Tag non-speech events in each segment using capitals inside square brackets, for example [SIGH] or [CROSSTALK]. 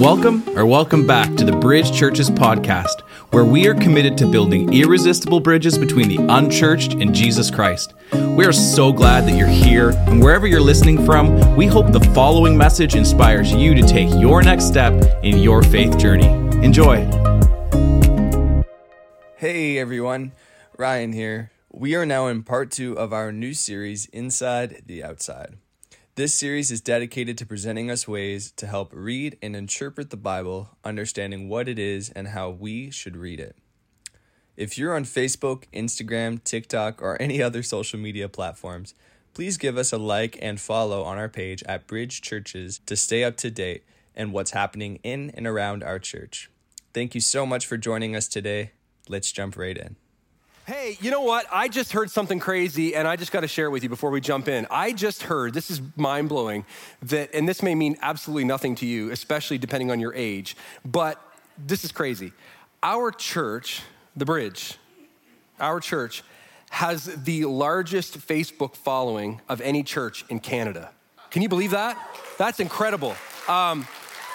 Welcome or welcome back to the Bridge Churches podcast, where we are committed to building irresistible bridges between the unchurched and Jesus Christ. We are so glad that you're here, and wherever you're listening from, we hope the following message inspires you to take your next step in your faith journey. Enjoy. Hey everyone, Ryan here. We are now in part two of our new series, Inside the Outside. This series is dedicated to presenting us ways to help read and interpret the Bible, understanding what it is and how we should read it. If you're on Facebook, Instagram, TikTok, or any other social media platforms, please give us a like and follow on our page at Bridge Churches to stay up to date and what's happening in and around our church. Thank you so much for joining us today. Let's jump right in. Hey, you know what? I just heard something crazy and I just got to share it with you before we jump in. I just heard, this is mind blowing, that, and this may mean absolutely nothing to you, especially depending on your age, but this is crazy. Our church, the bridge, our church has the largest Facebook following of any church in Canada. Can you believe that? That's incredible. Um,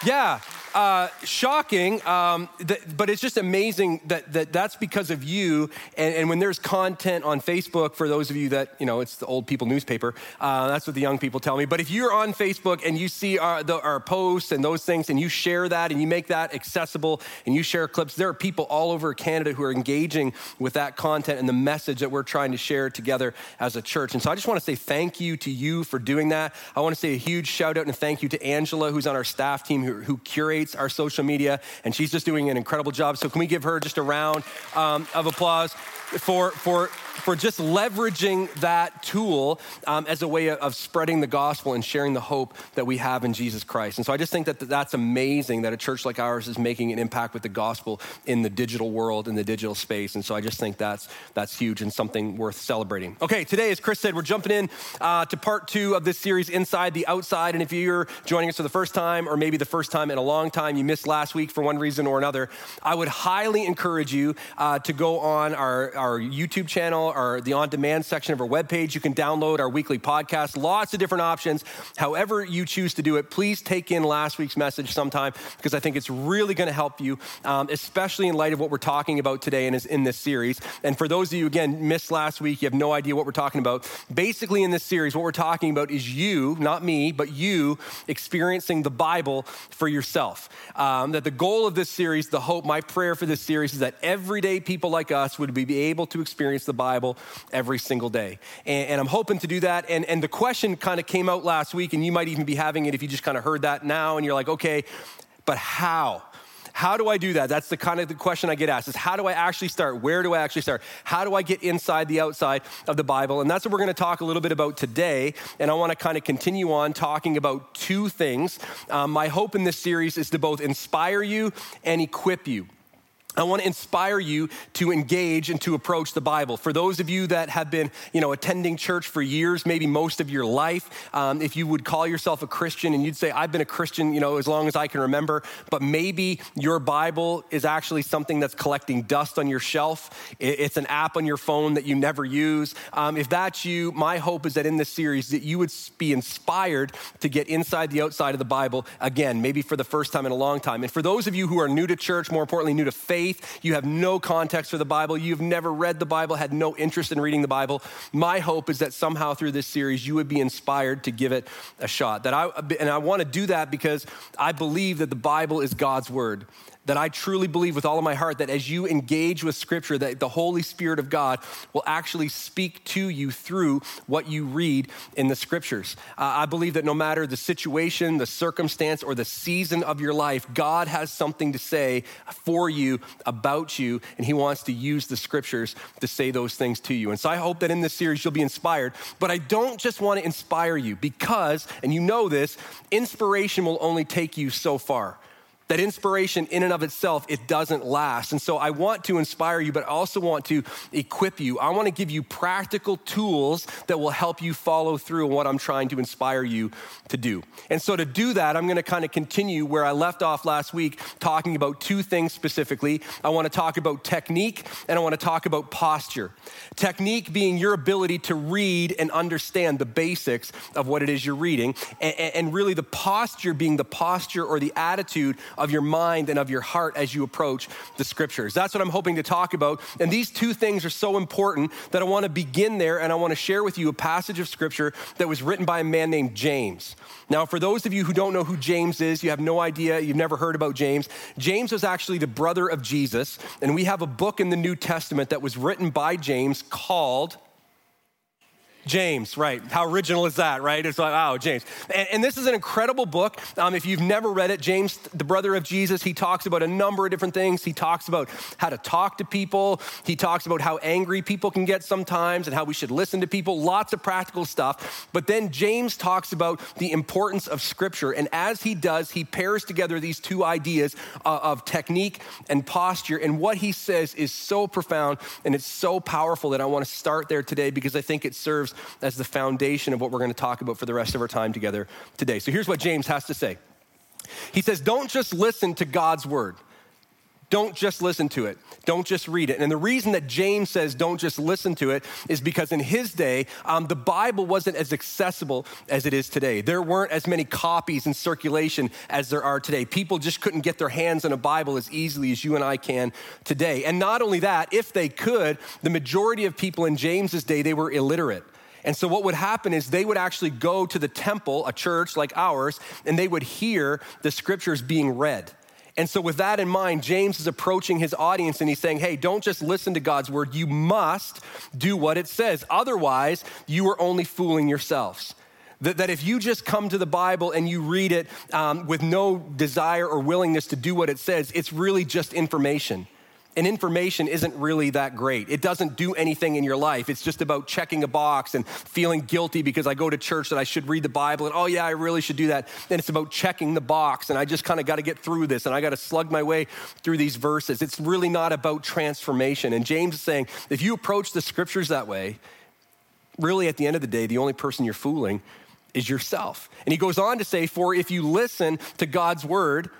yeah, uh, shocking, um, but it's just amazing that, that that's because of you. And, and, when there's content on Facebook, for those of you that, you know, it's the old people newspaper, uh, that's what the young people tell me. But if you're on Facebook and you see our, the, our posts and those things and you share that and you make that accessible and you share clips, there are people all over Canada who are engaging with that content and the message that we're trying to share together as a church. And so I just want to say thank you to you for doing that. I want to say a huge shout out and thank you to Angela, who's on our staff team, who, who curates our social media, and she's just doing an incredible job. So, can we give her just a round um, of applause for, for for just leveraging that tool um, as a way of spreading the gospel and sharing the hope that we have in Jesus Christ. And so I just think that that's amazing that a church like ours is making an impact with the gospel in the digital world, in the digital space. And so I just think that's, that's huge and something worth celebrating. Okay, today, as Chris said, we're jumping in uh, to part two of this series, Inside the Outside. And if you're joining us for the first time, or maybe the first time in a long time, you missed last week for one reason or another, I would highly encourage you uh, to go on our, our YouTube channel or the on demand section of our webpage. You can download our weekly podcast, lots of different options. However, you choose to do it, please take in last week's message sometime because I think it's really going to help you, um, especially in light of what we're talking about today and this, in this series. And for those of you, again, missed last week, you have no idea what we're talking about. Basically, in this series, what we're talking about is you, not me, but you experiencing the Bible for yourself. Um, that the goal of this series, the hope, my prayer for this series is that everyday people like us would be able to experience the Bible every single day. And, and I'm hoping to do that. And, and the question kind of came out last week, and you might even be having it if you just kind of heard that now and you're like, okay, but how? How do I do that? That's the kind of the question I get asked is how do I actually start? Where do I actually start? How do I get inside the outside of the Bible? And that's what we're going to talk a little bit about today. And I want to kind of continue on talking about two things. Um, my hope in this series is to both inspire you and equip you. I want to inspire you to engage and to approach the Bible. For those of you that have been, you know, attending church for years, maybe most of your life, um, if you would call yourself a Christian and you'd say, "I've been a Christian, you know, as long as I can remember," but maybe your Bible is actually something that's collecting dust on your shelf. It's an app on your phone that you never use. Um, if that's you, my hope is that in this series that you would be inspired to get inside the outside of the Bible again, maybe for the first time in a long time. And for those of you who are new to church, more importantly, new to faith faith, you have no context for the Bible, you've never read the Bible, had no interest in reading the Bible, my hope is that somehow through this series you would be inspired to give it a shot. That I and I want to do that because I believe that the Bible is God's word that I truly believe with all of my heart that as you engage with scripture that the Holy Spirit of God will actually speak to you through what you read in the scriptures. Uh, I believe that no matter the situation, the circumstance or the season of your life, God has something to say for you about you and he wants to use the scriptures to say those things to you. And so I hope that in this series you'll be inspired, but I don't just want to inspire you because and you know this, inspiration will only take you so far that inspiration in and of itself it doesn't last. And so i want to inspire you but i also want to equip you. I want to give you practical tools that will help you follow through on what i'm trying to inspire you to do. And so to do that i'm going to kind of continue where i left off last week talking about two things specifically. I want to talk about technique and i want to talk about posture. Technique being your ability to read and understand the basics of what it is you're reading and, and really the posture being the posture or the attitude of your mind and of your heart as you approach the scriptures. That's what I'm hoping to talk about. And these two things are so important that I want to begin there and I want to share with you a passage of scripture that was written by a man named James. Now, for those of you who don't know who James is, you have no idea, you've never heard about James. James was actually the brother of Jesus, and we have a book in the New Testament that was written by James called James, right. How original is that, right? It's like, wow, James. And, and this is an incredible book. Um, if you've never read it, James, the brother of Jesus, he talks about a number of different things. He talks about how to talk to people, he talks about how angry people can get sometimes and how we should listen to people, lots of practical stuff. But then James talks about the importance of Scripture. And as he does, he pairs together these two ideas uh, of technique and posture. And what he says is so profound and it's so powerful that I want to start there today because I think it serves as the foundation of what we're going to talk about for the rest of our time together today. So here's what James has to say He says, Don't just listen to God's word. Don't just listen to it. Don't just read it. And the reason that James says don't just listen to it is because in his day, um, the Bible wasn't as accessible as it is today. There weren't as many copies in circulation as there are today. People just couldn't get their hands on a Bible as easily as you and I can today. And not only that, if they could, the majority of people in James's day, they were illiterate. And so, what would happen is they would actually go to the temple, a church like ours, and they would hear the scriptures being read. And so, with that in mind, James is approaching his audience and he's saying, Hey, don't just listen to God's word, you must do what it says. Otherwise, you are only fooling yourselves. That, that if you just come to the Bible and you read it um, with no desire or willingness to do what it says, it's really just information and information isn't really that great. It doesn't do anything in your life. It's just about checking a box and feeling guilty because I go to church that I should read the Bible and oh yeah, I really should do that. And it's about checking the box and I just kind of got to get through this and I got to slug my way through these verses. It's really not about transformation. And James is saying if you approach the scriptures that way, really at the end of the day, the only person you're fooling is yourself. And he goes on to say, for if you listen to God's word,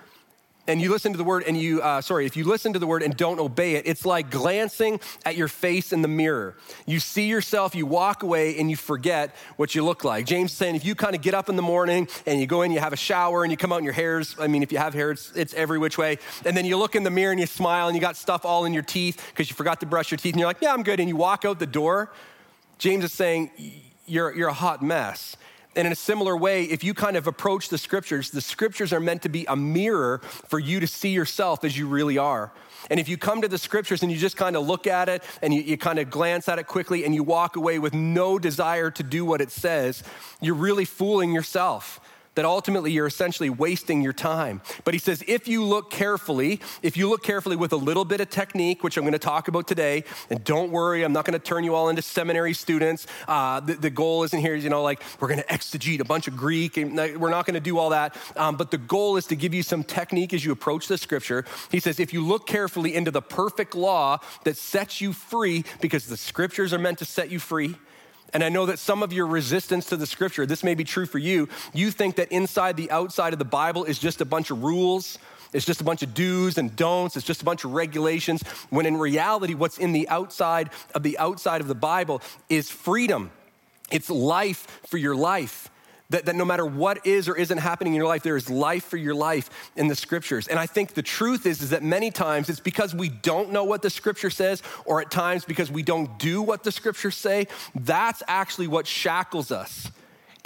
and you listen to the word and you, uh, sorry, if you listen to the word and don't obey it, it's like glancing at your face in the mirror. You see yourself, you walk away, and you forget what you look like. James is saying if you kind of get up in the morning and you go in, you have a shower, and you come out and your hair's, I mean, if you have hair, it's, it's every which way. And then you look in the mirror and you smile and you got stuff all in your teeth because you forgot to brush your teeth, and you're like, yeah, I'm good. And you walk out the door. James is saying, you're, you're a hot mess. And in a similar way, if you kind of approach the scriptures, the scriptures are meant to be a mirror for you to see yourself as you really are. And if you come to the scriptures and you just kind of look at it and you, you, kind of glance at it quickly and you walk away with no desire to do what it says, you're really fooling yourself that ultimately you're essentially wasting your time. But he says, if you look carefully, if you look carefully with a little bit of technique, which I'm going to talk about today, and don't worry, I'm not going to turn you all into seminary students. Uh, the, the, goal isn't here, you know, like we're going to exegete a bunch of Greek, and we're not going to do all that. Um, but the goal is to give you some technique as you approach the scripture. He says, if you look carefully into the perfect law that sets you free, because the scriptures are meant to set you free and I know that some of your resistance to the scripture, this may be true for you, you think that inside the outside of the Bible is just a bunch of rules, it's just a bunch of do's and don'ts, it's just a bunch of regulations, when in reality, what's in the outside of the outside of the Bible is freedom. It's life for your life. That, that no matter what is or isn't happening in your life, there is life for your life in the scriptures. And I think the truth is, is that many times it's because we don't know what the scripture says, or at times because we don't do what the scriptures say. That's actually what shackles us.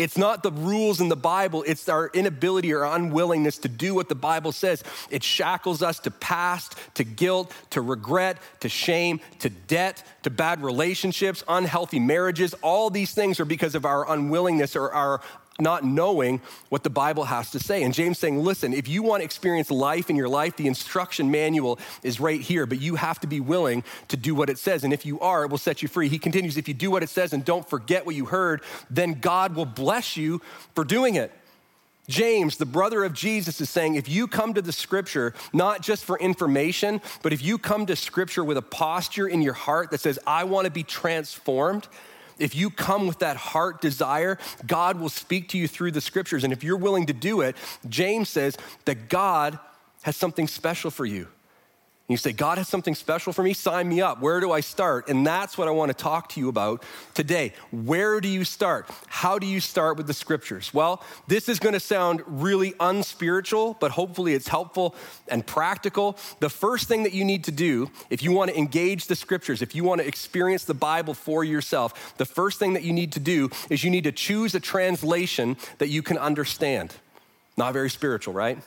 It's not the rules in the Bible, it's our inability or unwillingness to do what the Bible says. It shackles us to past, to guilt, to regret, to shame, to debt, to bad relationships, unhealthy marriages. All these things are because of our unwillingness or our not knowing what the Bible has to say. And James saying, listen, if you want to experience life in your life, the instruction manual is right here, but you have to be willing to do what it says. And if you are, it will set you free. He continues, if you do what it says and don't forget what you heard, then God will bless you for doing it. James, the brother of Jesus, is saying if you come to the scripture not just for information, but if you come to scripture with a posture in your heart that says, I want to be transformed, if you come with that heart desire, God will speak to you through the scriptures. And if you're willing to do it, James says that God has something special for you. You say, God has something special for me? Sign me up. Where do I start? And that's what I want to talk to you about today. Where do you start? How do you start with the scriptures? Well, this is going to sound really unspiritual, but hopefully it's helpful and practical. The first thing that you need to do, if you want to engage the scriptures, if you want to experience the Bible for yourself, the first thing that you need to do is you need to choose a translation that you can understand. Not very spiritual, right?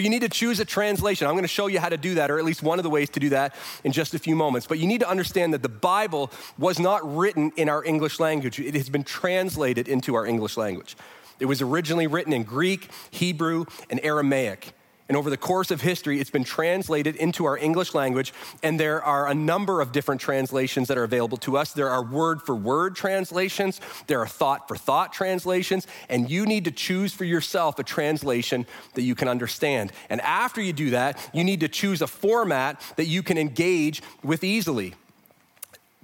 But you need to choose a translation. I'm going to show you how to do that, or at least one of the ways to do that in just a few moments. But you need to understand that the Bible was not written in our English language, it has been translated into our English language. It was originally written in Greek, Hebrew, and Aramaic. And over the course of history, it's been translated into our English language, and there are a number of different translations that are available to us. There are word for word translations, there are thought for thought translations, and you need to choose for yourself a translation that you can understand. And after you do that, you need to choose a format that you can engage with easily.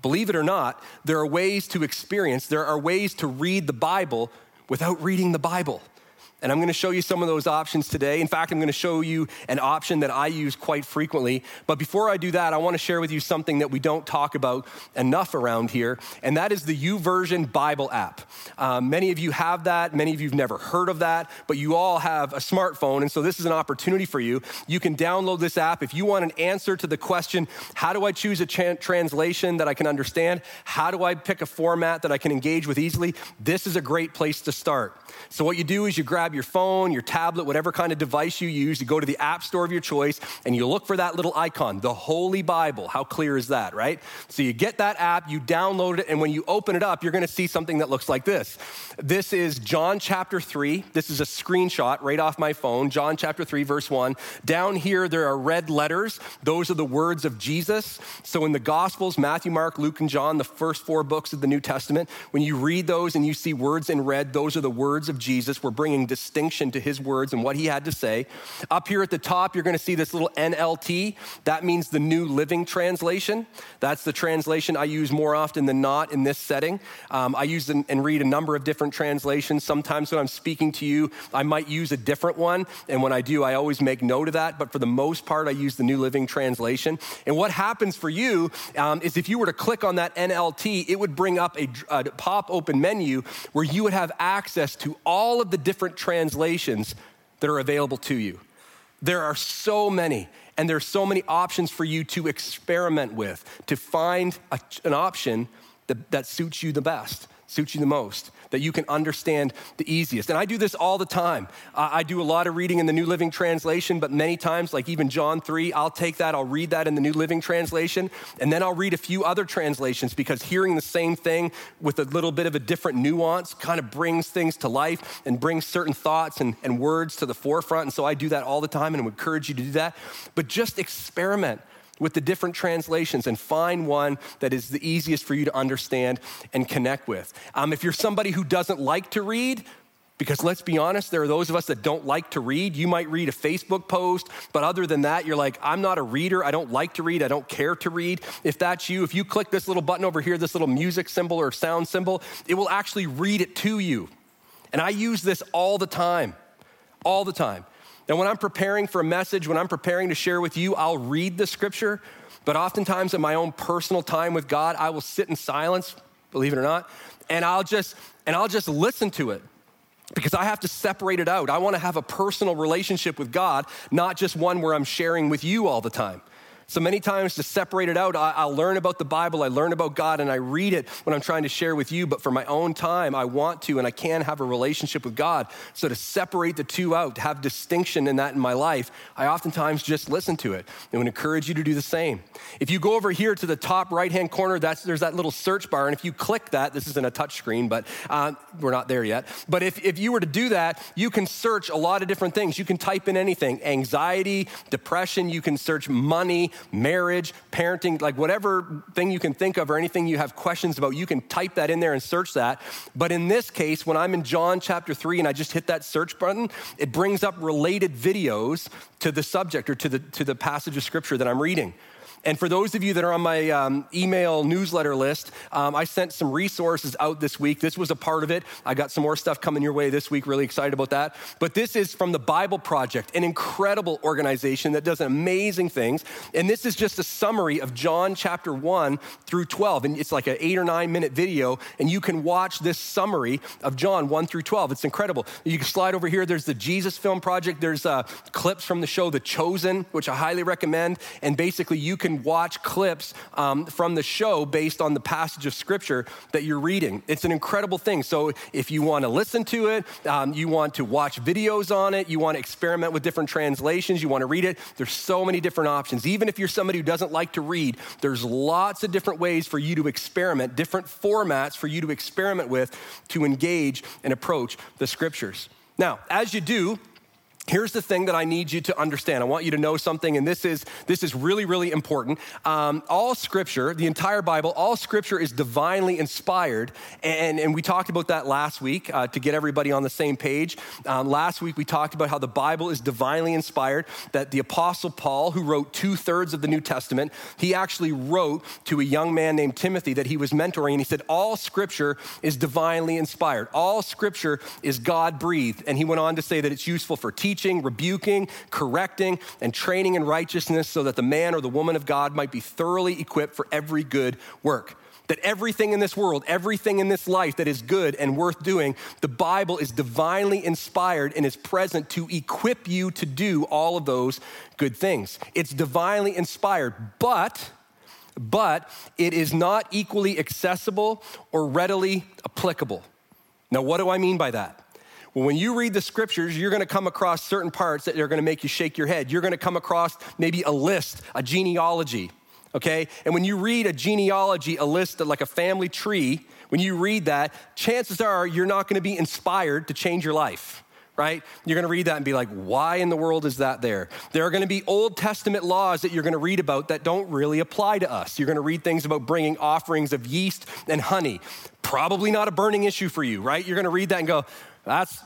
Believe it or not, there are ways to experience, there are ways to read the Bible without reading the Bible. And I'm going to show you some of those options today. In fact, I'm going to show you an option that I use quite frequently. But before I do that, I want to share with you something that we don't talk about enough around here, and that is the YouVersion Bible app. Um, many of you have that, many of you have never heard of that, but you all have a smartphone, and so this is an opportunity for you. You can download this app. If you want an answer to the question, how do I choose a tra- translation that I can understand? How do I pick a format that I can engage with easily? This is a great place to start. So, what you do is you grab your phone, your tablet, whatever kind of device you use, you go to the app store of your choice and you look for that little icon, the Holy Bible. How clear is that, right? So, you get that app, you download it, and when you open it up, you're gonna see something that looks like this. This is John chapter 3. This is a screenshot right off my phone, John chapter 3, verse 1. Down here, there are red letters. Those are the words of Jesus. So, in the Gospels, Matthew, Mark, Luke, and John, the first four books of the New Testament, when you read those and you see words in red, those are the words of Jesus. We're bringing distinction to his words and what he had to say. Up here at the top, you're going to see this little NLT. That means the New Living Translation. That's the translation I use more often than not in this setting. Um, I use and read a number of different translations. Sometimes when I'm speaking to you, I might use a different one. And when I do, I always make note of that. But for the most part, I use the New Living Translation. And what happens for you um, is if you were to click on that NLT, it would bring up a, a pop open menu where you would have access to all of the different translations that are available to you. There are so many, and there's so many options for you to experiment with, to find a, an option that, that suits you the best, suits you the most that you can understand the easiest. And I do this all the time. I do a lot of reading in the New Living Translation, but many times, like even John 3, I'll take that, I'll read that in the New Living Translation, and then I'll read a few other translations because hearing the same thing with a little bit of a different nuance kind of brings things to life and brings certain thoughts and, and words to the forefront. And so I do that all the time and I would encourage you to do that. But just experiment with the different translations and find one that is the easiest for you to understand and connect with. Um, if you're somebody who doesn't like to read, because let's be honest, there are those of us that don't like to read. You might read a Facebook post, but other than that, you're like, I'm not a reader. I don't like to read. I don't care to read. If that's you, if you click this little button over here, this little music symbol or sound symbol, it will actually read it to you. And I use this all the time, all the time. And when I'm preparing for a message, when I'm preparing to share with you, I'll read the scripture. But oftentimes in my own personal time with God, I will sit in silence, believe it or not, and I'll just and I'll just listen to it because I have to separate it out. I want to have a personal relationship with God, not just one where I'm sharing with you all the time. So many times to separate it out, I, will learn about the Bible, I learn about God, and I read it when I'm trying to share with you. But for my own time, I want to and I can have a relationship with God. So to separate the two out, to have distinction in that in my life, I oftentimes just listen to it. and would encourage you to do the same. If you go over here to the top right hand corner, that's, there's that little search bar. And if you click that, this isn't a touch screen, but uh, we're not there yet. But if, if you were to do that, you can search a lot of different things. You can type in anything anxiety, depression, you can search money marriage, parenting, like whatever thing you can think of or anything you have questions about, you can type that in there and search that. But in this case, when I'm in John chapter 3 and I just hit that search button, it brings up related videos to the subject or to the, to the passage of scripture that I'm reading. And for those of you that are on my um, email newsletter list, um, I sent some resources out this week. This was a part of it. I got some more stuff coming your way this week. Really excited about that. But this is from the Bible Project, an incredible organization that does amazing things. And this is just a summary of John chapter 1 through 12. And it's like an eight or nine minute video. And you can watch this summary of John 1 through 12. It's incredible. You can slide over here. There's the Jesus Film Project. There's uh, clips from the show The Chosen, which I highly recommend. And basically, you can watch clips um, from the show based on the passage of scripture that you're reading. It's an incredible thing. So if you want to listen to it, um, you want to watch videos on it, you want to experiment with different translations, you want to read it, there's so many different options. Even if you're somebody who doesn't like to read, there's lots of different ways for you to experiment, different formats for you to experiment with to engage and approach the scriptures. Now, as you do, Here's the thing that I need you to understand. I want you to know something, and this is this is really really important. Um, all Scripture, the entire Bible, all Scripture is divinely inspired, and and we talked about that last week uh, to get everybody on the same page. Um, last week we talked about how the Bible is divinely inspired. That the Apostle Paul, who wrote two thirds of the New Testament, he actually wrote to a young man named Timothy that he was mentoring, and he said all Scripture is divinely inspired. All Scripture is God breathed, and he went on to say that it's useful for teaching teaching, rebuking, correcting, and training in righteousness so that the man or the woman of God might be thoroughly equipped for every good work. That everything in this world, everything in this life that is good and worth doing, the Bible is divinely inspired and is present to equip you to do all of those good things. It's divinely inspired, but but it is not equally accessible or readily applicable. Now, what do I mean by that? When you read the scriptures, you're going to come across certain parts that are going to make you shake your head. You're going to come across maybe a list, a genealogy, okay? And when you read a genealogy, a list like a family tree, when you read that, chances are you're not going to be inspired to change your life right? You're going to read that and be like, why in the world is that there? There are going to be Old Testament laws that you're going to read about that don't really apply to us. You're going to read things about bringing offerings of yeast and honey. Probably not a burning issue for you, right? You're going to read that and go, that's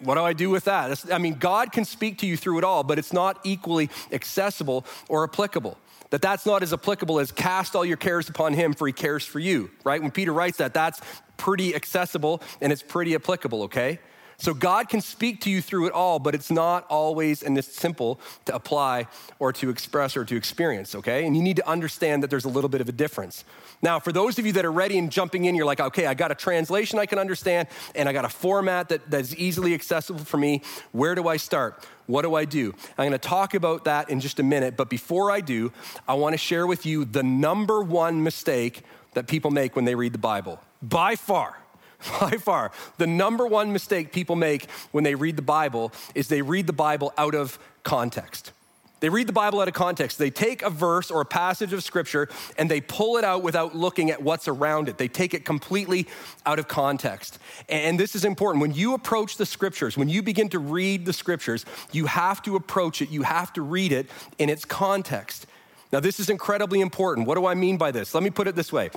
what do I do with that? I mean, God can speak to you through it all, but it's not equally accessible or applicable. That that's not as applicable as cast all your cares upon him for he cares for you, right? When Peter writes that, that's pretty accessible and it's pretty applicable, okay? So God can speak to you through it all, but it's not always and it's simple to apply or to express or to experience, okay? And you need to understand that there's a little bit of a difference. Now, for those of you that are ready and jumping in, you're like, okay, I got a translation I can understand, and I got a format that, that's easily accessible for me. Where do I start? What do I do? I'm to talk about that in just a minute, but before I do, I want to share with you the number one mistake that people make when they read the Bible. By far, [LAUGHS] by far, the number one mistake people make when they read the Bible is they read the Bible out of context. They read the Bible out of context. They take a verse or a passage of scripture and they pull it out without looking at what's around it. They take it completely out of context. And this is important. When you approach the scriptures, when you begin to read the scriptures, you have to approach it, you have to read it in its context. Now, this is incredibly important. What do I mean by this? Let me put it this way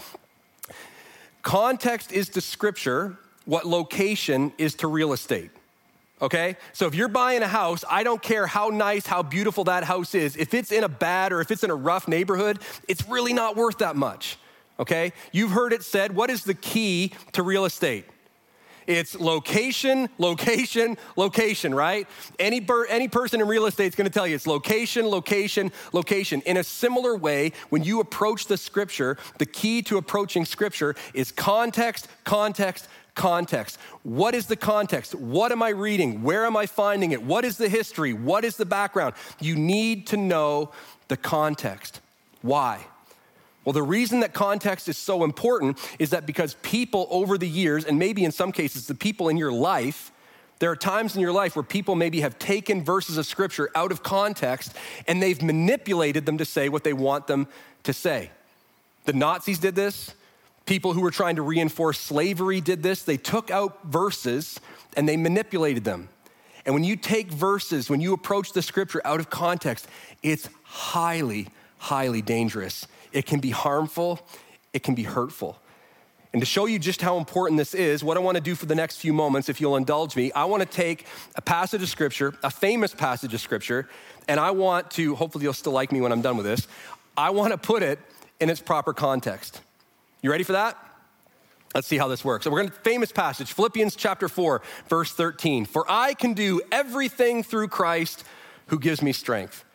Context is to scripture what location is to real estate. Okay? So if you're buying a house, I don't care how nice, how beautiful that house is. If it's in a bad or if it's in a rough neighborhood, it's really not worth that much. Okay? You've heard it said, what is the key to real estate? It's location, location, location, right? Any, ber- any person in real estate is going to tell you it's location, location, location. In a similar way, when you approach the scripture, the key to approaching scripture is context, context, context. What is the context? What am I reading? Where am I finding it? What is the history? What is the background? You need to know the context. Why? Well, the reason that context is so important is that because people over the years, and maybe in some cases the people in your life, there are times in your life where people maybe have taken verses of scripture out of context and they've manipulated them to say what they want them to say. The Nazis did this. People who were trying to reinforce slavery did this. They took out verses and they manipulated them. And when you take verses, when you approach the scripture out of context, it's highly, highly dangerous it can be harmful, it can be hurtful. And to show you just how important this is, what I want to do for the next few moments, if you'll indulge me, I want to take a passage of scripture, a famous passage of scripture, and I want to, hopefully you'll still like me when I'm done with this, I want to put it in its proper context. You ready for that? Let's see how this works. So we're going to famous passage, Philippians chapter 4, verse 13. For I can do everything through Christ who gives me strength.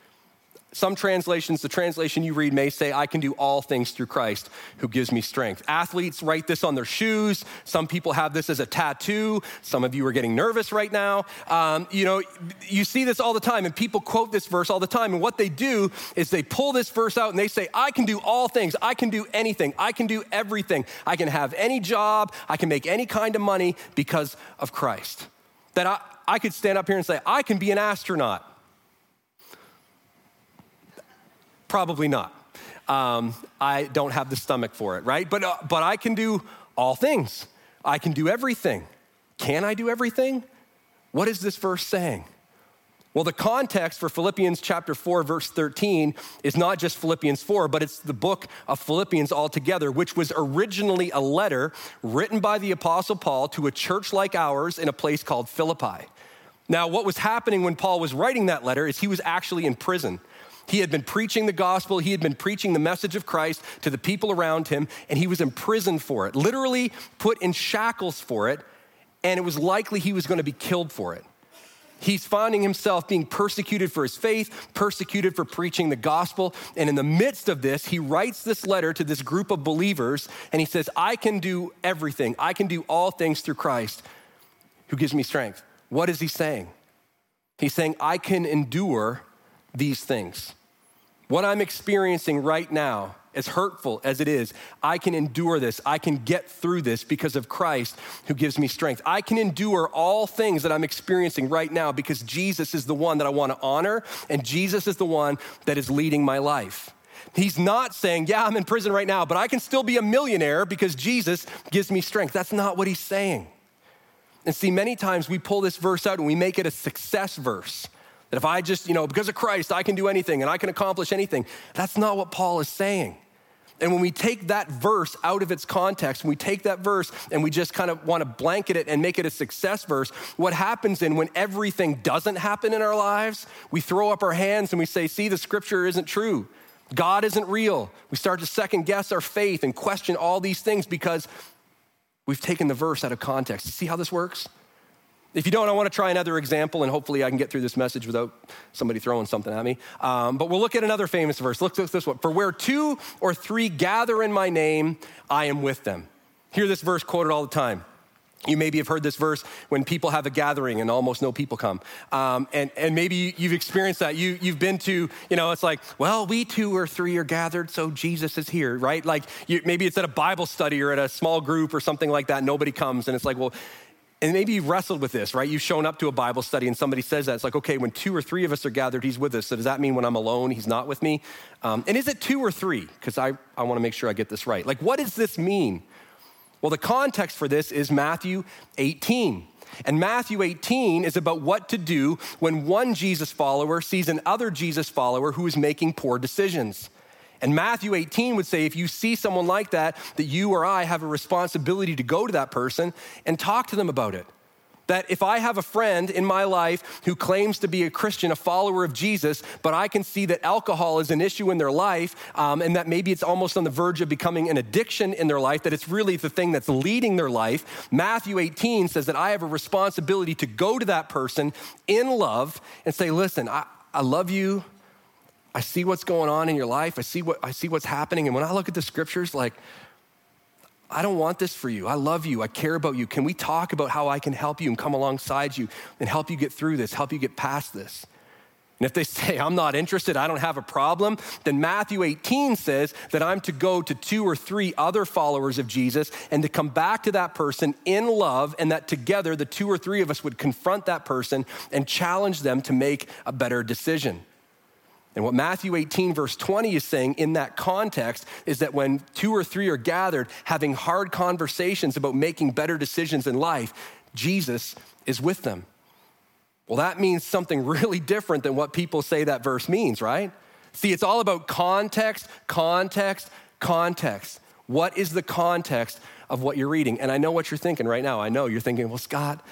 Some translations, the translation you read may say, I can do all things through Christ who gives me strength. Athletes write this on their shoes. Some people have this as a tattoo. Some of you are getting nervous right now. Um, you know, you see this all the time, and people quote this verse all the time. And what they do is they pull this verse out and they say, I can do all things. I can do anything. I can do everything. I can have any job. I can make any kind of money because of Christ. That I, I could stand up here and say, I can be an astronaut. Probably not. Um, I don't have the stomach for it, right? But, uh, but I can do all things. I can do everything. Can I do everything? What is this verse saying? Well, the context for Philippians chapter 4, verse 13 is not just Philippians 4, but it's the book of Philippians altogether, which was originally a letter written by the Apostle Paul to a church like ours in a place called Philippi. Now, what was happening when Paul was writing that letter is he was actually in prison. He had been preaching the gospel, he had been preaching the message of Christ to the people around him, and he was imprisoned for it, literally put in shackles for it, and it was likely he was going to be killed for it. He's finding himself being persecuted for his faith, persecuted for preaching the gospel. And in the midst of this, he writes this letter to this group of believers and he says, I can do everything. I can do all things through Christ who gives me strength. What is he saying? He's saying, I can endure these things. What I'm experiencing right now, as hurtful as it is, I can endure this. I can get through this because of Christ who gives me strength. I can endure all things that I'm experiencing right now because Jesus is the one that I want to honor and Jesus is the one that is leading my life. He's not saying, Yeah, I'm in prison right now, but I can still be a millionaire because Jesus gives me strength. That's not what he's saying. And see, many times we pull this verse out and we make it a success verse. That if I just, you know, because of Christ, I can do anything and I can accomplish anything. That's not what Paul is saying. And when we take that verse out of its context, when we take that verse and we just kind of want to blanket it and make it a success verse, what happens then when everything doesn't happen in our lives, we throw up our hands and we say, see, the scripture isn't true. God isn't real. We start to second guess our faith and question all these things because we've taken the verse out of context. See how this works? If you don't, I want to try another example, and hopefully I can get through this message without somebody throwing something at me. Um, but we'll look at another famous verse. Look at this one. For where two or three gather in my name, I am with them. Hear this verse quoted all the time. You maybe have heard this verse when people have a gathering and almost no people come. Um, and, and maybe you've experienced that. You, you've been to, you know, it's like, well, we two or three are gathered, so Jesus is here, right? Like you, maybe it's at a Bible study or at a small group or something like that. Nobody comes. And it's like, well, and maybe you've wrestled with this, right? You've shown up to a Bible study and somebody says that. It's like, okay, when two or three of us are gathered, he's with us. So does that mean when I'm alone, he's not with me? Um, and is it two or three? Because I, I want to make sure I get this right. Like, what does this mean? Well, the context for this is Matthew 18. And Matthew 18 is about what to do when one Jesus follower sees another Jesus follower who is making poor decisions. And Matthew 18 would say if you see someone like that, that you or I have a responsibility to go to that person and talk to them about it. That if I have a friend in my life who claims to be a Christian, a follower of Jesus, but I can see that alcohol is an issue in their life, um, and that maybe it's almost on the verge of becoming an addiction in their life, that it's really the thing that's leading their life, Matthew 18 says that I have a responsibility to go to that person in love and say, Listen, I, I love you. I see what's going on in your life. I see what I see what's happening. And when I look at the scriptures, like, I don't want this for you. I love you. I care about you. Can we talk about how I can help you and come alongside you and help you get through this, help you get past this? And if they [LAUGHS] say, I'm not interested, I don't have a problem, then Matthew 18 says that I'm to go to two or three other followers of Jesus and to come back to that person in love, and that together the two or three of us would confront that person and challenge them to make a better decision. And what Matthew 18, verse 20 is saying in that context is that when two or three are gathered having hard conversations about making better decisions in life, Jesus is with them. Well, that means something [LAUGHS] really different than what people say that verse means, right? See, it's all about context, context, context. What is the context of what you're reading? And I know what you're thinking right now. I know you're thinking, well, Scott,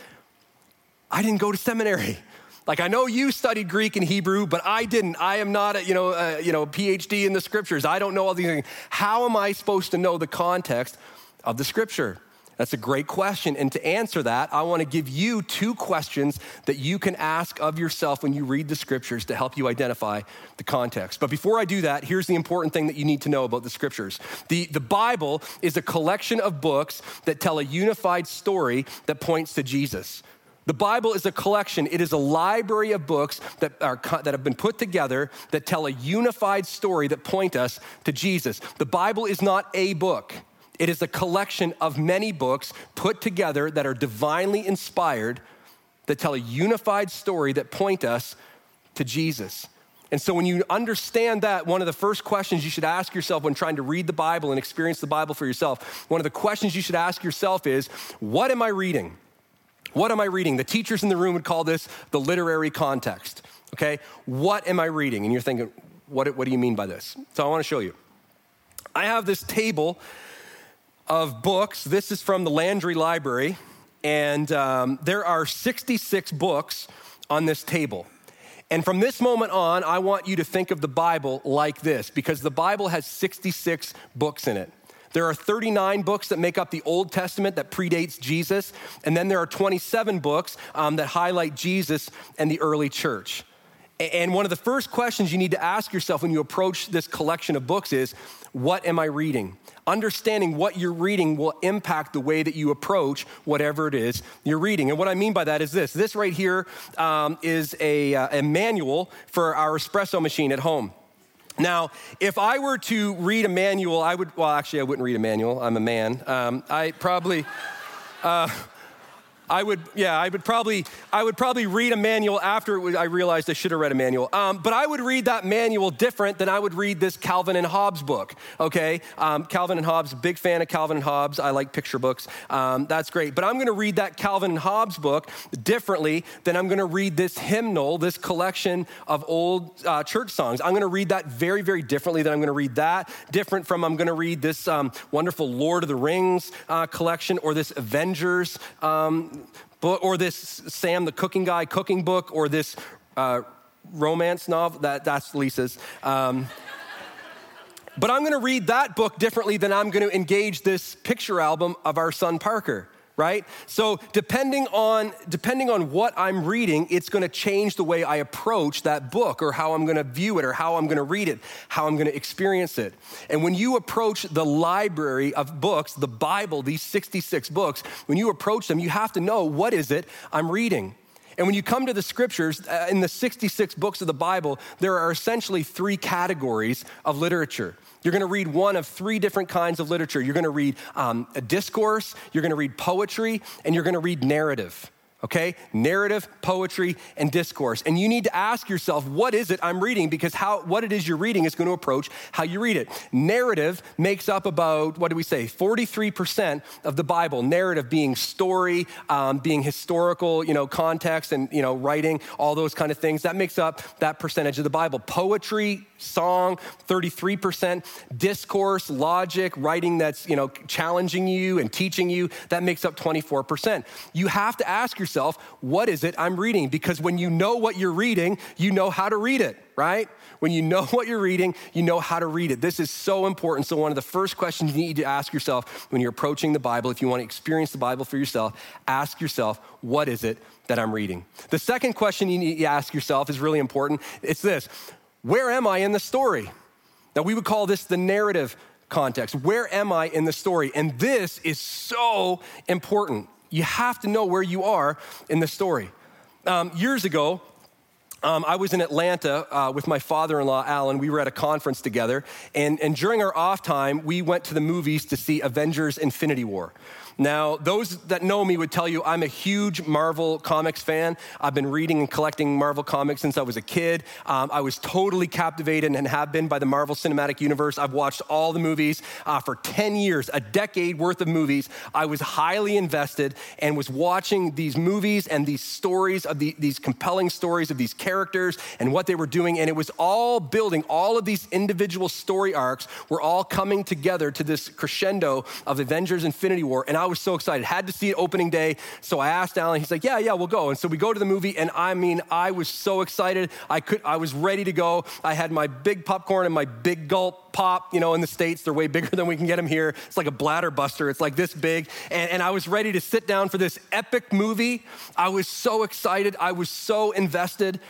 I didn't go to seminary. Like I know you studied Greek and Hebrew, but I didn't. I am not a you know a, you know PhD in the scriptures. I don't know all these things. How am I supposed to know the context of the scripture? That's a great question. And to answer that, I want to give you two questions that you can ask of yourself when you read the scriptures to help you identify the context. But before I do that, here's the important thing that you need to know about the scriptures. The, the Bible is a collection of books that tell a unified story that points to Jesus. The Bible is a collection, it is a library of books that, are, that have been put together that tell a unified story that point us to Jesus. The Bible is not a book, it is a collection of many books put together that are divinely inspired that tell a unified story that point us to Jesus. And so, when you understand that, one of the first questions you should ask yourself when trying to read the Bible and experience the Bible for yourself, one of the questions you should ask yourself is What am I reading? What am I reading? The teachers in the room would call this the literary context. Okay? What am I reading? And you're thinking, what, what do you mean by this? So I want to show you. I have this table of books. This is from the Landry Library, and um, there are 66 books on this table. And from this moment on, I want you to think of the Bible like this because the Bible has 66 books in it. There are 39 books that make up the Old Testament that predates Jesus, and then there are 27 books um, that highlight Jesus and the early church. And one of the first questions you need to ask yourself when you approach this collection of books is what am I reading? Understanding what you're reading will impact the way that you approach whatever it is you're reading. And what I mean by that is this this right here um, is a, uh, a manual for our espresso machine at home. Now, if I were to read a manual, I would, well, actually, I wouldn't read a manual. I'm a man. Um, I probably, uh, I would, yeah, I would probably, I would probably read a manual after I realized I should have read a manual. Um, but I would read that manual different than I would read this Calvin and Hobbes book. Okay, um, Calvin and Hobbes, big fan of Calvin and Hobbes. I like picture books. Um, that's great. But I'm going to read that Calvin and Hobbes book differently than I'm going to read this hymnal, this collection of old uh, church songs. I'm going to read that very, very differently than I'm going to read that. Different from I'm going to read this um, wonderful Lord of the Rings uh, collection or this Avengers um, or this Sam the cooking guy cooking book, or this uh, romance novel. That, that's Lisa's. Um, but I'm going to read that book differently than I'm going to engage this picture album of our son Parker right? So depending on depending on what I'm reading, it's going to change the way I approach that book or how I'm going to view it or how I'm going to read it, how I'm going to experience it. And when you approach the library of books, the Bible, these 66 books, when you approach them, you have to know what is it I'm reading. And when you come to the scriptures, uh, in the 66 books of the Bible, there are essentially three categories of literature. You're going to read one of three different kinds of literature. You're going to read um, a discourse, you're going to read poetry, and you're going to read narrative okay? Narrative, poetry, and discourse. And you need to ask yourself, what is it I'm reading? Because how, what it is you're reading is going to approach how you read it. Narrative makes up about, what do we say, 43% of the Bible. Narrative being story, um, being historical, you know, context and, you know, writing, all those kind of things. That makes up that percentage of the Bible. Poetry, song, 33%. Discourse, logic, writing that's, you know, challenging you and teaching you, that makes up 24%. You have to ask yourself, yourself, what is it I'm reading? Because when you know what you're reading, you know how to read it, right? When you know [LAUGHS] what you're reading, you know how to read it. This is so important. So, one of the first questions you need to ask yourself when you're approaching the Bible, if you want to experience the Bible for yourself, ask yourself, what is it that I'm reading? The second question you need to ask yourself is really important. It's this Where am I in the story? Now, we would call this the narrative context. Where am I in the story? And this is so important. You have to know where you are in the story. Um, years ago, um, I was in Atlanta uh, with my father in law, Alan. We were at a conference together. And, and during our off time, we went to the movies to see Avengers Infinity War. Now, those that know me would tell you I'm a huge Marvel Comics fan. I've been reading and collecting Marvel Comics since I was a kid. Um, I was totally captivated and have been by the Marvel Cinematic Universe. I've watched all the movies uh, for 10 years, a decade worth of movies. I was highly invested and was watching these movies and these stories of the, these compelling stories of these characters and what they were doing. And it was all building, all of these individual story arcs were all coming together to this crescendo of Avengers Infinity War. And I was so excited. Had to see it opening day. So I asked Alan, he's like, yeah, yeah, we'll go. And so we go to the movie. And I mean, I was so excited. I could, I was ready to go. I had my big popcorn and my big gulp pop, you know, in the States. They're way bigger [LAUGHS] than we can get them here. It's like a bladder buster. It's like this big. And, and I was ready to sit down for this epic movie. I was so excited. I was so invested.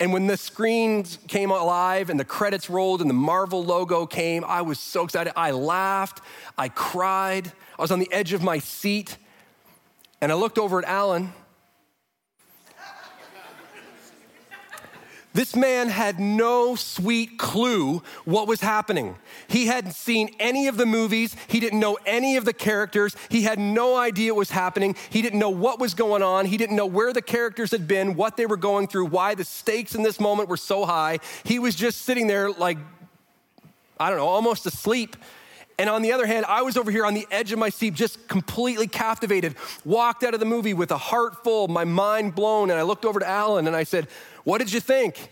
And when the screens came alive and the credits rolled and the Marvel logo came, I was so excited. I laughed. I cried. I was on the edge of my seat. And I looked over at Alan This man had no sweet clue what was happening. He hadn't seen any of the movies. He didn't know any of the characters. He had no idea what was happening. He didn't know what was going on. He didn't know where the characters had been, what they were going through, why the stakes in this moment were so high. He was just sitting there, like, I don't know, almost asleep. And on the other hand, I was over here on the edge of my seat, just completely captivated, walked out of the movie with a heart full, my mind blown. And I looked over to Alan and I said, What did you think?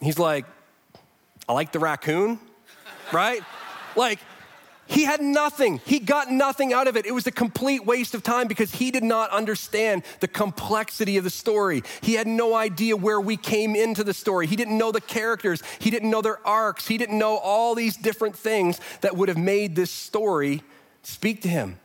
He's like, I like the raccoon, right? Like, he had nothing. He got nothing out of it. It was a complete waste of time because he did not understand the complexity of the story. He had no idea where we came into the story. He didn't know the characters. He didn't know their arcs. He didn't know all these different things that would have made this story speak to him.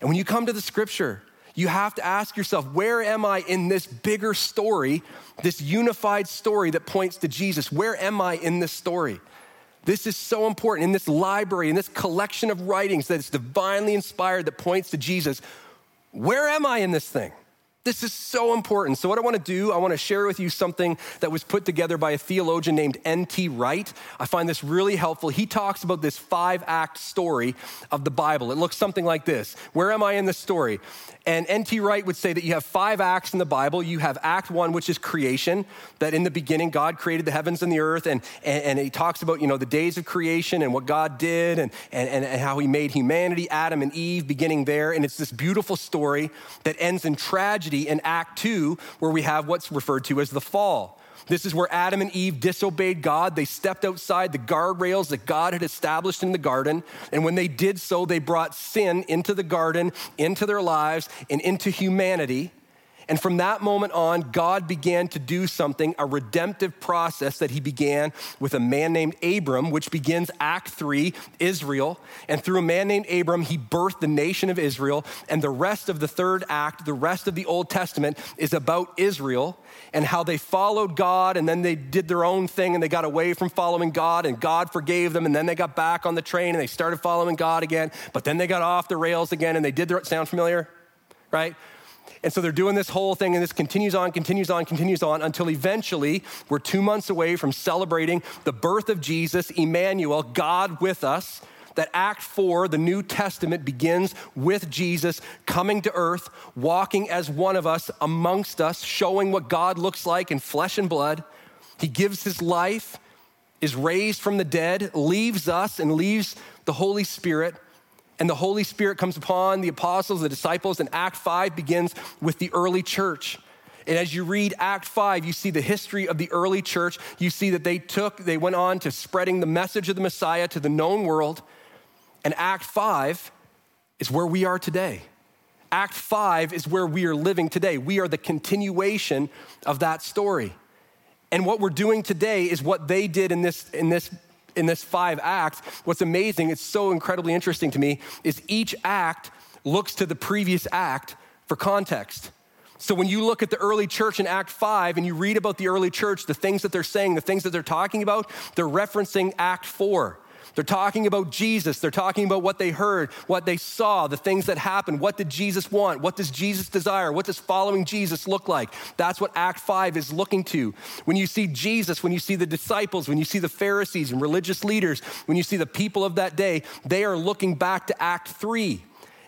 And when you come to the scripture, you have to ask yourself, where am I in this bigger story, this unified story that points to Jesus? Where am I in this story? This is so important in this library, in this collection of writings that is divinely inspired that points to Jesus. Where am I in this thing? This is so important. So, what I want to do, I want to share with you something that was put together by a theologian named N.T. Wright. I find this really helpful. He talks about this five act story of the Bible. It looks something like this Where am I in the story? And N.T. Wright would say that you have five acts in the Bible. You have Act One, which is creation, that in the beginning God created the heavens and the earth. And, and, and he talks about, you know, the days of creation and what God did and, and, and how he made humanity, Adam and Eve, beginning there. And it's this beautiful story that ends in tragedy in Act Two, where we have what's referred to as the fall. This is where Adam and Eve disobeyed God. They stepped outside the guardrails that God had established in the garden. And when they did so, they brought sin into the garden, into their lives, and into humanity. And from that moment on, God began to do something, a redemptive process that he began with a man named Abram, which begins Act 3, Israel. And through a man named Abram, he birthed the nation of Israel. And the rest of the third act, the rest of the Old Testament, is about Israel and how they followed God and then they did their own thing and they got away from following God and God forgave them and then they got back on the train and they started following God again, but then they got off the rails again and they did their sound familiar? Right? And so they're doing this whole thing, and this continues on, continues on, continues on until eventually we're two months away from celebrating the birth of Jesus, Emmanuel, God with us. That Act 4, the New Testament, begins with Jesus coming to earth, walking as one of us amongst us, showing what God looks like in flesh and blood. He gives his life, is raised from the dead, leaves us, and leaves the Holy Spirit and the Holy Spirit comes upon the apostles, the disciples, and Act 5 begins with the early church. And as you read Act 5, you see the history of the early church. You see that they took, they went on to spreading the message of the Messiah to the known world. And Act 5 is where we are today. Act 5 is where we are living today. We are the continuation of that story. And what we're doing today is what they did in this, in this in this five acts, what's amazing, it's so incredibly interesting to me, is each act looks to the previous act for context. So when you look at the early church in Act 5 and you read about the early church, the things that they're saying, the things that they're talking about, they're referencing Act 4. They're talking about Jesus. They're talking about what they heard, what they saw, the things that happened. What did Jesus want? What does Jesus desire? What does following Jesus look like? That's what Act 5 is looking to. When you see Jesus, when you see the disciples, when you see the Pharisees and religious leaders, when you see the people of that day, they are looking back to Act 3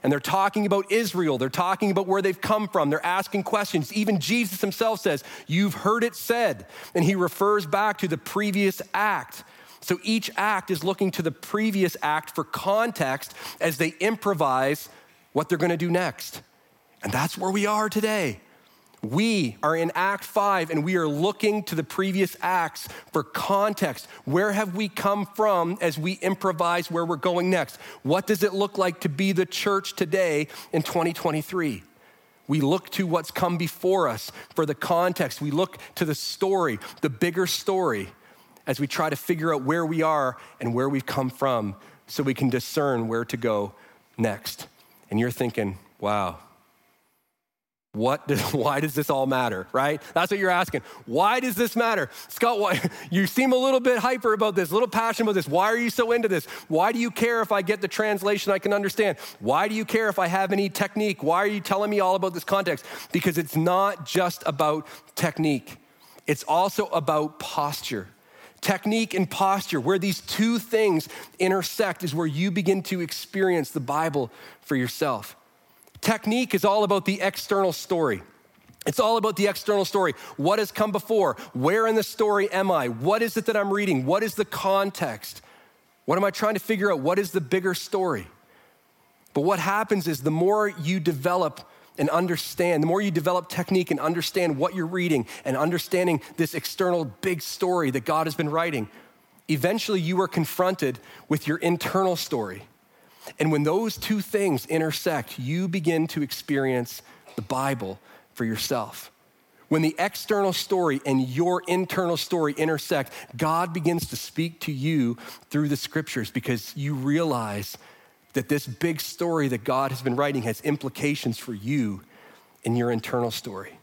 and they're talking about Israel. They're talking about where they've come from. They're asking questions. Even Jesus himself says, You've heard it said. And he refers back to the previous act. So each act is looking to the previous act for context as they improvise what they're going to do next. And that's where we are today. We are in Act 5 and we are looking to the previous acts for context. Where have we come from as we improvise where we're going next? What does it look like to be the church today in 2023? We look to what's come before us for the context. We look to the story, the bigger story, as we try to figure out where we are and where we've come from so we can discern where to go next. And you're thinking, wow, what does, [LAUGHS] why does this all matter, right? That's what you're asking. Why does this matter? Scott, why, [LAUGHS] you seem a little bit hyper about this, a little passionate about this. Why are you so into this? Why do you care if I get the translation I can understand? Why do you care if I have any technique? Why are you telling me all about this context? Because it's not just about technique, it's also about posture. Technique and posture, where these two things intersect, is where you begin to experience the Bible for yourself. Technique is all about the external story. It's all about the external story. What has come before? Where in the story am I? What is it that I'm reading? What is the context? What am I trying to figure out? What is the bigger story? But what happens is the more you develop and understand, the more you develop technique and understand what you're reading and understanding this external big story that God has been writing, eventually you are confronted with your internal story. And when those two things intersect, you begin to experience the Bible for yourself. When the external story and your internal story intersect, God begins to speak to you through the scriptures because you realize that this big story that God has been writing has implications for you in your internal story.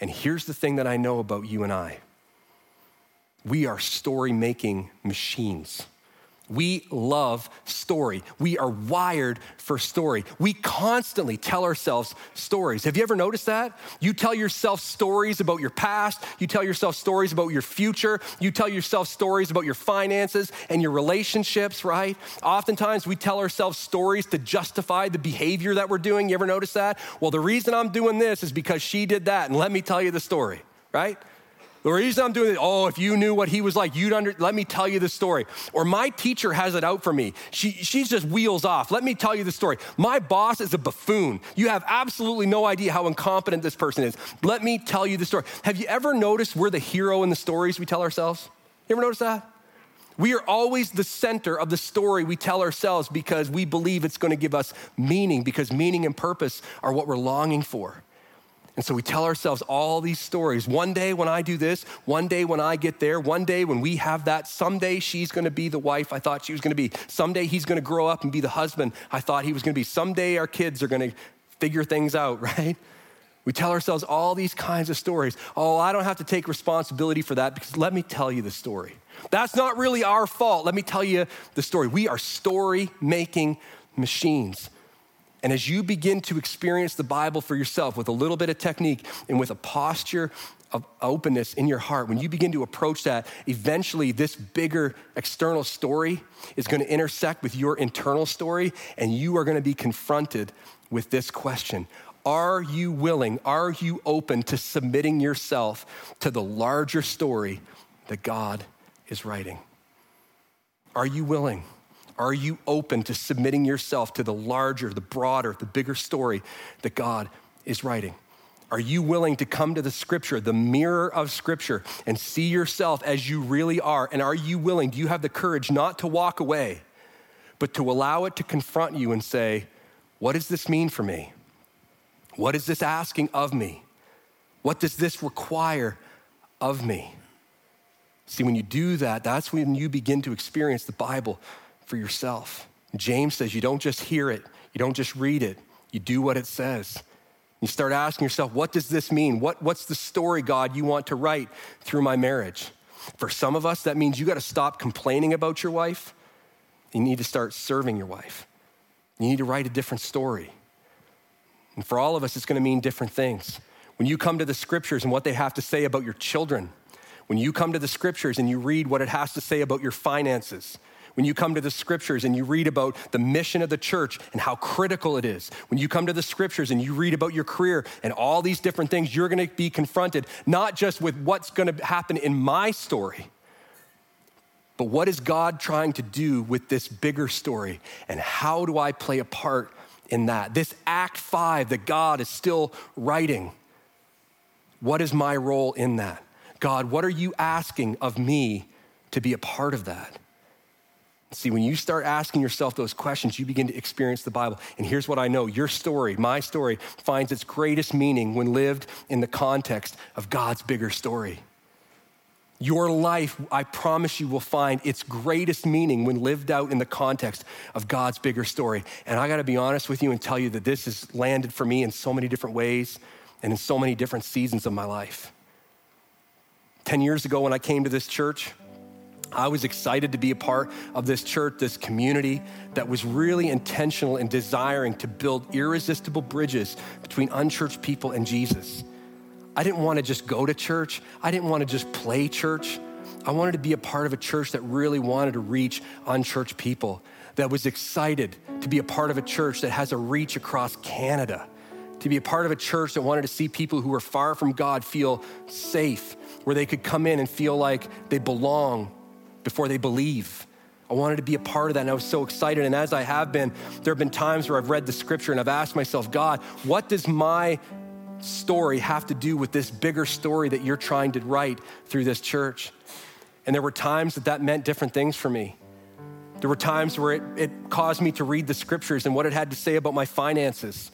And here's the thing that I know about you and I we are story making machines. We love story. We are wired for story. We constantly tell ourselves stories. Have you ever noticed that? You tell yourself stories about your past, you tell yourself stories about your future, you tell yourself stories about your finances and your relationships, right? Oftentimes we tell ourselves stories to justify the behavior that we're doing. You ever notice that? Well, the reason I'm doing this is because she did that, and let me tell you the story, right? The reason I'm doing it, oh, if you knew what he was like, you'd under, let me tell you the story. Or my teacher has it out for me. She, she's just wheels off. Let me tell you the story. My boss is a buffoon. You have absolutely no idea how incompetent this person is. Let me tell you the story. Have you ever noticed we're the hero in the stories we tell ourselves? You ever notice that? We are always the center of the story we tell ourselves because we believe it's going to give us meaning, because meaning and purpose are what we're longing for. And so we tell ourselves all these stories. One day when I do this, one day when I get there, one day when we have that, someday she's gonna be the wife I thought she was gonna be. Someday he's gonna grow up and be the husband I thought he was gonna be. Someday our kids are gonna figure things out, [LAUGHS] right? We tell ourselves all these kinds of stories. Oh, I don't have to take responsibility for that because let me tell you the story. That's not really our fault. Let me tell you the story. We are story making machines. And as you begin to experience the Bible for yourself with a little bit of technique and with a posture of openness in your heart, when you begin to approach that, eventually this bigger external story is going to intersect with your internal story, and you are going to be confronted with this question Are you willing, are you open to submitting yourself to the larger story that God is writing? Are you willing? Are you open to submitting yourself to the larger, the broader, the bigger story that God is writing? Are you willing to come to the scripture, the mirror of scripture, and see yourself as you really are? And are you willing, do you have the courage not to walk away, but to allow it to confront you and say, What does this mean for me? What is this asking of me? What does this require of me? See, when you do that, that's when you begin to experience the Bible for yourself. James says you don't just hear it, you don't just read it, you do what it says. You start asking yourself, what does this mean? What, what's the story, God, you want to write through my marriage? For some of us, that means you got to stop complaining about your wife. You need to start serving your wife. You need to write a different story. And for all of us, it's going to mean different things. When you come to the scriptures and what they have to say about your children, when you come to the scriptures and you read what it has to say about your finances, when you come to the scriptures and you read about the mission of the church and how critical it is, when you come to the scriptures and you read about your career and all these different things, you're gonna be confronted not just with what's gonna happen in my story, but what is God trying to do with this bigger story? And how do I play a part in that? This Act 5 that God is still writing. What is my role in that? God, what are you asking of me to be a part of that? See, when you start asking yourself those questions, you begin to experience the Bible. And here's what I know your story, my story, finds its greatest meaning when lived in the context of God's bigger story. Your life, I promise you, will find its greatest meaning when lived out in the context of God's bigger story. And I gotta be honest with you and tell you that this has landed for me in so many different ways and in so many different seasons of my life. 10 years ago, when I came to this church, I was excited to be a part of this church, this community that was really intentional in desiring to build irresistible bridges between unchurched people and Jesus. I didn't want to just go to church, I didn't want to just play church. I wanted to be a part of a church that really wanted to reach unchurched people, that was excited to be a part of a church that has a reach across Canada, to be a part of a church that wanted to see people who were far from God feel safe, where they could come in and feel like they belong before they believe. I wanted to be a part of that, and I was so excited. And as I have been, there have been times where I've read the scripture and I've asked myself, God, what does my story have to do with this bigger story that you're trying to write through this church? And there were times that that meant different things for me. There were times where it, it caused me to read the scriptures and what it had to say about my finances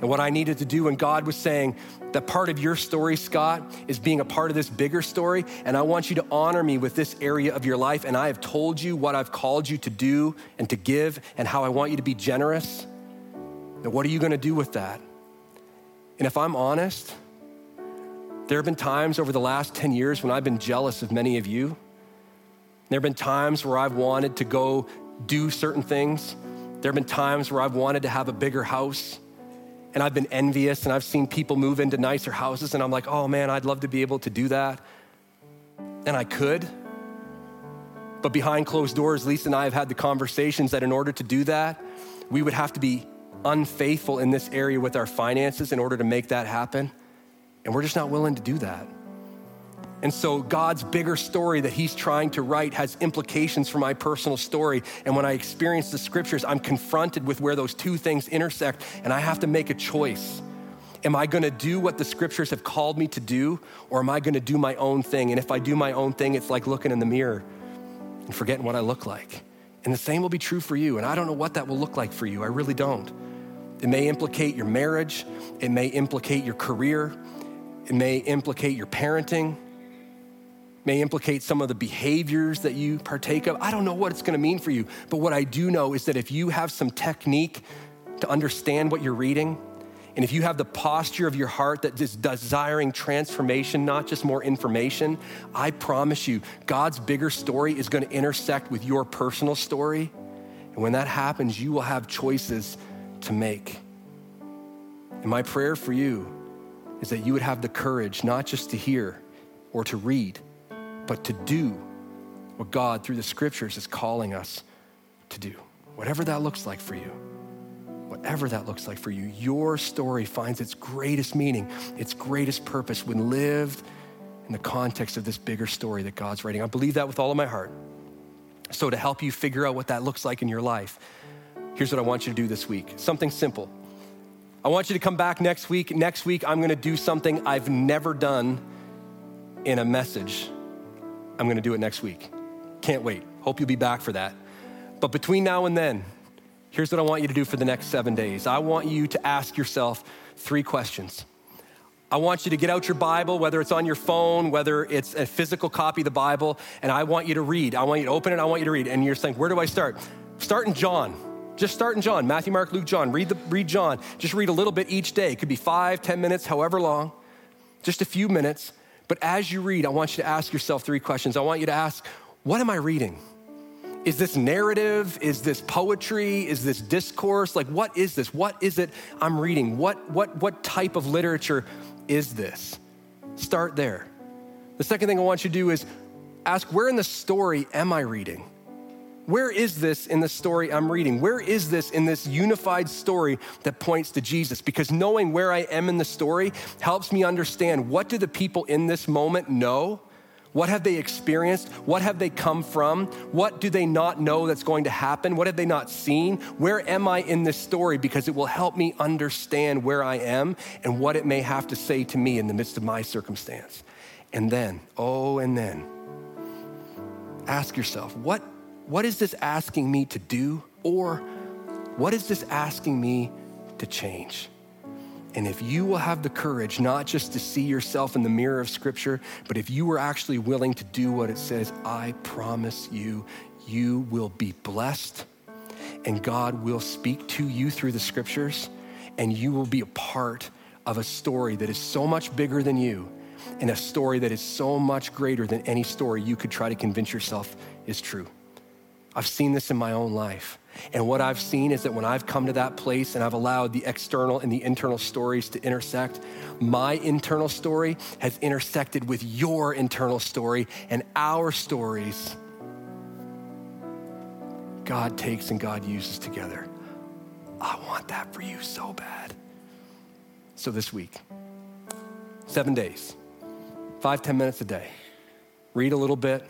and what I needed to do. And God was saying that part of your story, Scott, is being a part of this bigger story. And I want you to honor me with this area of your life. And I have told you what I've called you to do and to give and how I want you to be generous. Now, what are you going to do with that? And if I'm honest, there have been times over the last 10 years when I've been jealous of many of you. There have been times where I've wanted to go do certain things. There have been times where I've wanted to have a bigger house and I've been envious and I've seen people move into nicer houses and I'm like, oh man, I'd love to be able to do that. And I could. But behind closed doors, Lisa and I have had the conversations that in order to do that, we would have to be unfaithful in this area with our finances in order to make that happen. And we're just not willing to do that. And so, God's bigger story that He's trying to write has implications for my personal story. And when I experience the scriptures, I'm confronted with where those two things intersect, and I have to make a choice. Am I gonna do what the scriptures have called me to do, or am I gonna do my own thing? And if I do my own thing, it's like looking in the mirror and forgetting what I look like. And the same will be true for you. And I don't know what that will look like for you. I really don't. It may implicate your marriage, it may implicate your career, it may implicate your parenting may implicate some of the behaviors that you partake of. I don't know what it's gonna mean for you, but what I do know is that if you have some technique to understand what you're reading, and if you have the posture of your heart that is desiring transformation, not just more information, I promise you, God's bigger story is gonna intersect with your personal story. And when that happens, you will have choices to make. And my prayer for you is that you would have the courage not just to hear or to read, but to do what God, through the scriptures, is calling us to do. Whatever that looks like for you, whatever that looks like for you, your story finds its greatest meaning, its greatest purpose when lived in the context of this bigger story that God's writing. I believe that with all of my heart. So, to help you figure out what that looks like in your life, here's what I want you to do this week something simple. I want you to come back next week. Next week, I'm gonna do something I've never done in a message I'm going to do it next week. Can't wait. Hope you'll be back for that. But between now and then, here's what I want you to do for the next seven days. I want you to ask yourself three questions. I want you to get out your Bible, whether it's on your phone, whether it's a physical copy of the Bible, and I want you to read. I want you to open it, I want you to read. And you're saying, where do I start? Start in John. Just start in John. Matthew, Mark, Luke, John. Read, the, read John. Just read a little bit each day. It could be five, ten minutes, however long. Just a few minutes. But as you read, I want you to ask yourself three questions. I want you to ask, what am I reading? Is this narrative? Is this poetry? Is this discourse? Like, what is this? What is it I'm reading? What, what, what type of literature is this? Start there. The second thing I want you to do is ask, where in the story am I reading? Where is this in the story I'm reading? Where is this in this unified story that points to Jesus? Because knowing where I am in the story helps me understand what do the people in this moment know? What have they experienced? What have they come from? What do they not know that's going to happen? What have they not seen? Where am I in this story? Because it will help me understand where I am and what it may have to say to me in the midst of my circumstance. And then, oh, and then, ask yourself, what, what is this asking me to do? Or what is this asking me to change? And if you will have the courage not just to see yourself in the mirror of Scripture, but if you are actually willing to do what it says, I promise you, you will be blessed and God will speak to you through the Scriptures, and you will be a part of a story that is so much bigger than you and a story that is so much greater than any story you could try to convince yourself is true. I've seen this in my own life. And what I've seen is that when I've come to that place and I've allowed the external and the internal stories to intersect, my internal story has intersected with your internal story and our stories. God takes and God uses together. I want that for you so bad. So this week, seven days, five ten minutes a day, read a little bit,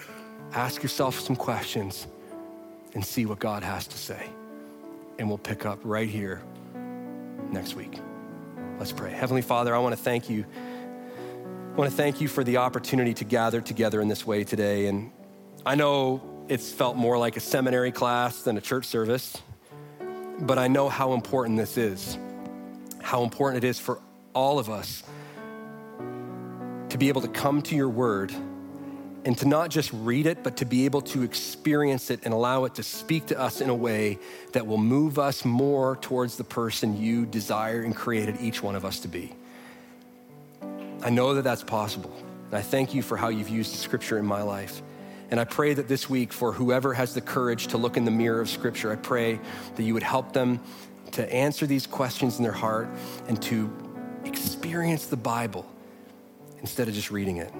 ask yourself some questions and see what God has to say. And we'll pick up right here next week. Let's pray. Heavenly Father, I want to thank you. I want to thank you for the opportunity to gather together in this way today. And I know it's felt more like a seminary class than a church service, but I know how important this is, how important it is for all of us to be able to come to your word and to not just read it, but to be able to experience it and allow it to speak to us in a way that will move us more towards the person you desire and created each one of us to be. I know that that's possible. And I thank you for how you've used scripture in my life. And I pray that this week, for whoever has the courage to look in the mirror of scripture, I pray that you would help them to answer these questions in their heart and to experience the Bible instead of just reading it.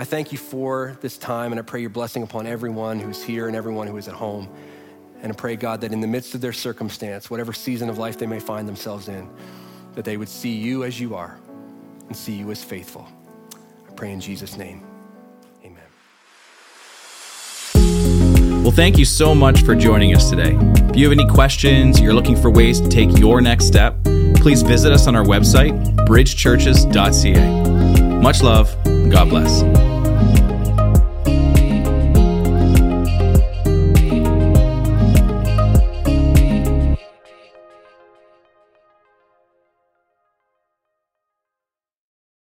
I thank you for this time, and I pray your blessing upon everyone who's here and everyone who is at home. And I pray, God, that in the midst of their circumstance, whatever season of life they may find themselves in, that they would see you as you are and see you as faithful. I pray in Jesus' name. Amen. Well, thank you so much for joining us today. If you have any questions, you're looking for ways to take your next step, please visit us on our website, bridgechurches.ca. Much love. God bless.